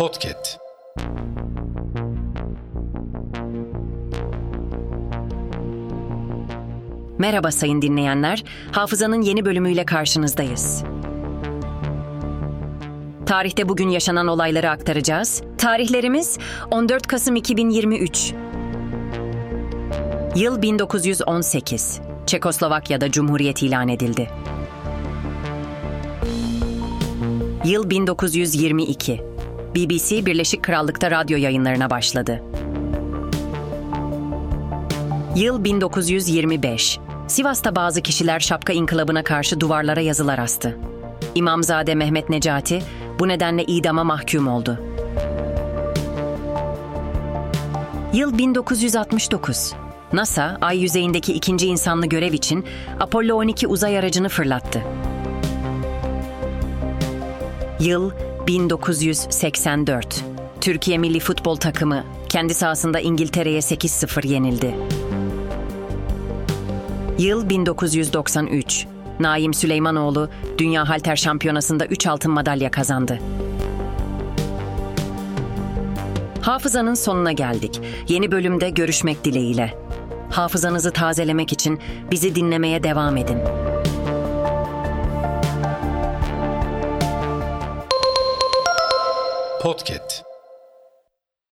Podcast. Merhaba sayın dinleyenler. Hafızanın yeni bölümüyle karşınızdayız. Tarihte bugün yaşanan olayları aktaracağız. Tarihlerimiz 14 Kasım 2023. Yıl 1918. Çekoslovakya'da Cumhuriyet ilan edildi. Yıl 1922. BBC Birleşik Krallık'ta radyo yayınlarına başladı. Yıl 1925. Sivas'ta bazı kişiler şapka inkılabına karşı duvarlara yazılar astı. İmamzade Mehmet Necati bu nedenle idama mahkum oldu. Yıl 1969. NASA, ay yüzeyindeki ikinci insanlı görev için Apollo 12 uzay aracını fırlattı. Yıl 1984. Türkiye milli futbol takımı kendi sahasında İngiltere'ye 8-0 yenildi. Yıl 1993. Naim Süleymanoğlu Dünya Halter Şampiyonası'nda 3 altın madalya kazandı. Hafızanın sonuna geldik. Yeni bölümde görüşmek dileğiyle. Hafızanızı tazelemek için bizi dinlemeye devam edin. Podcast.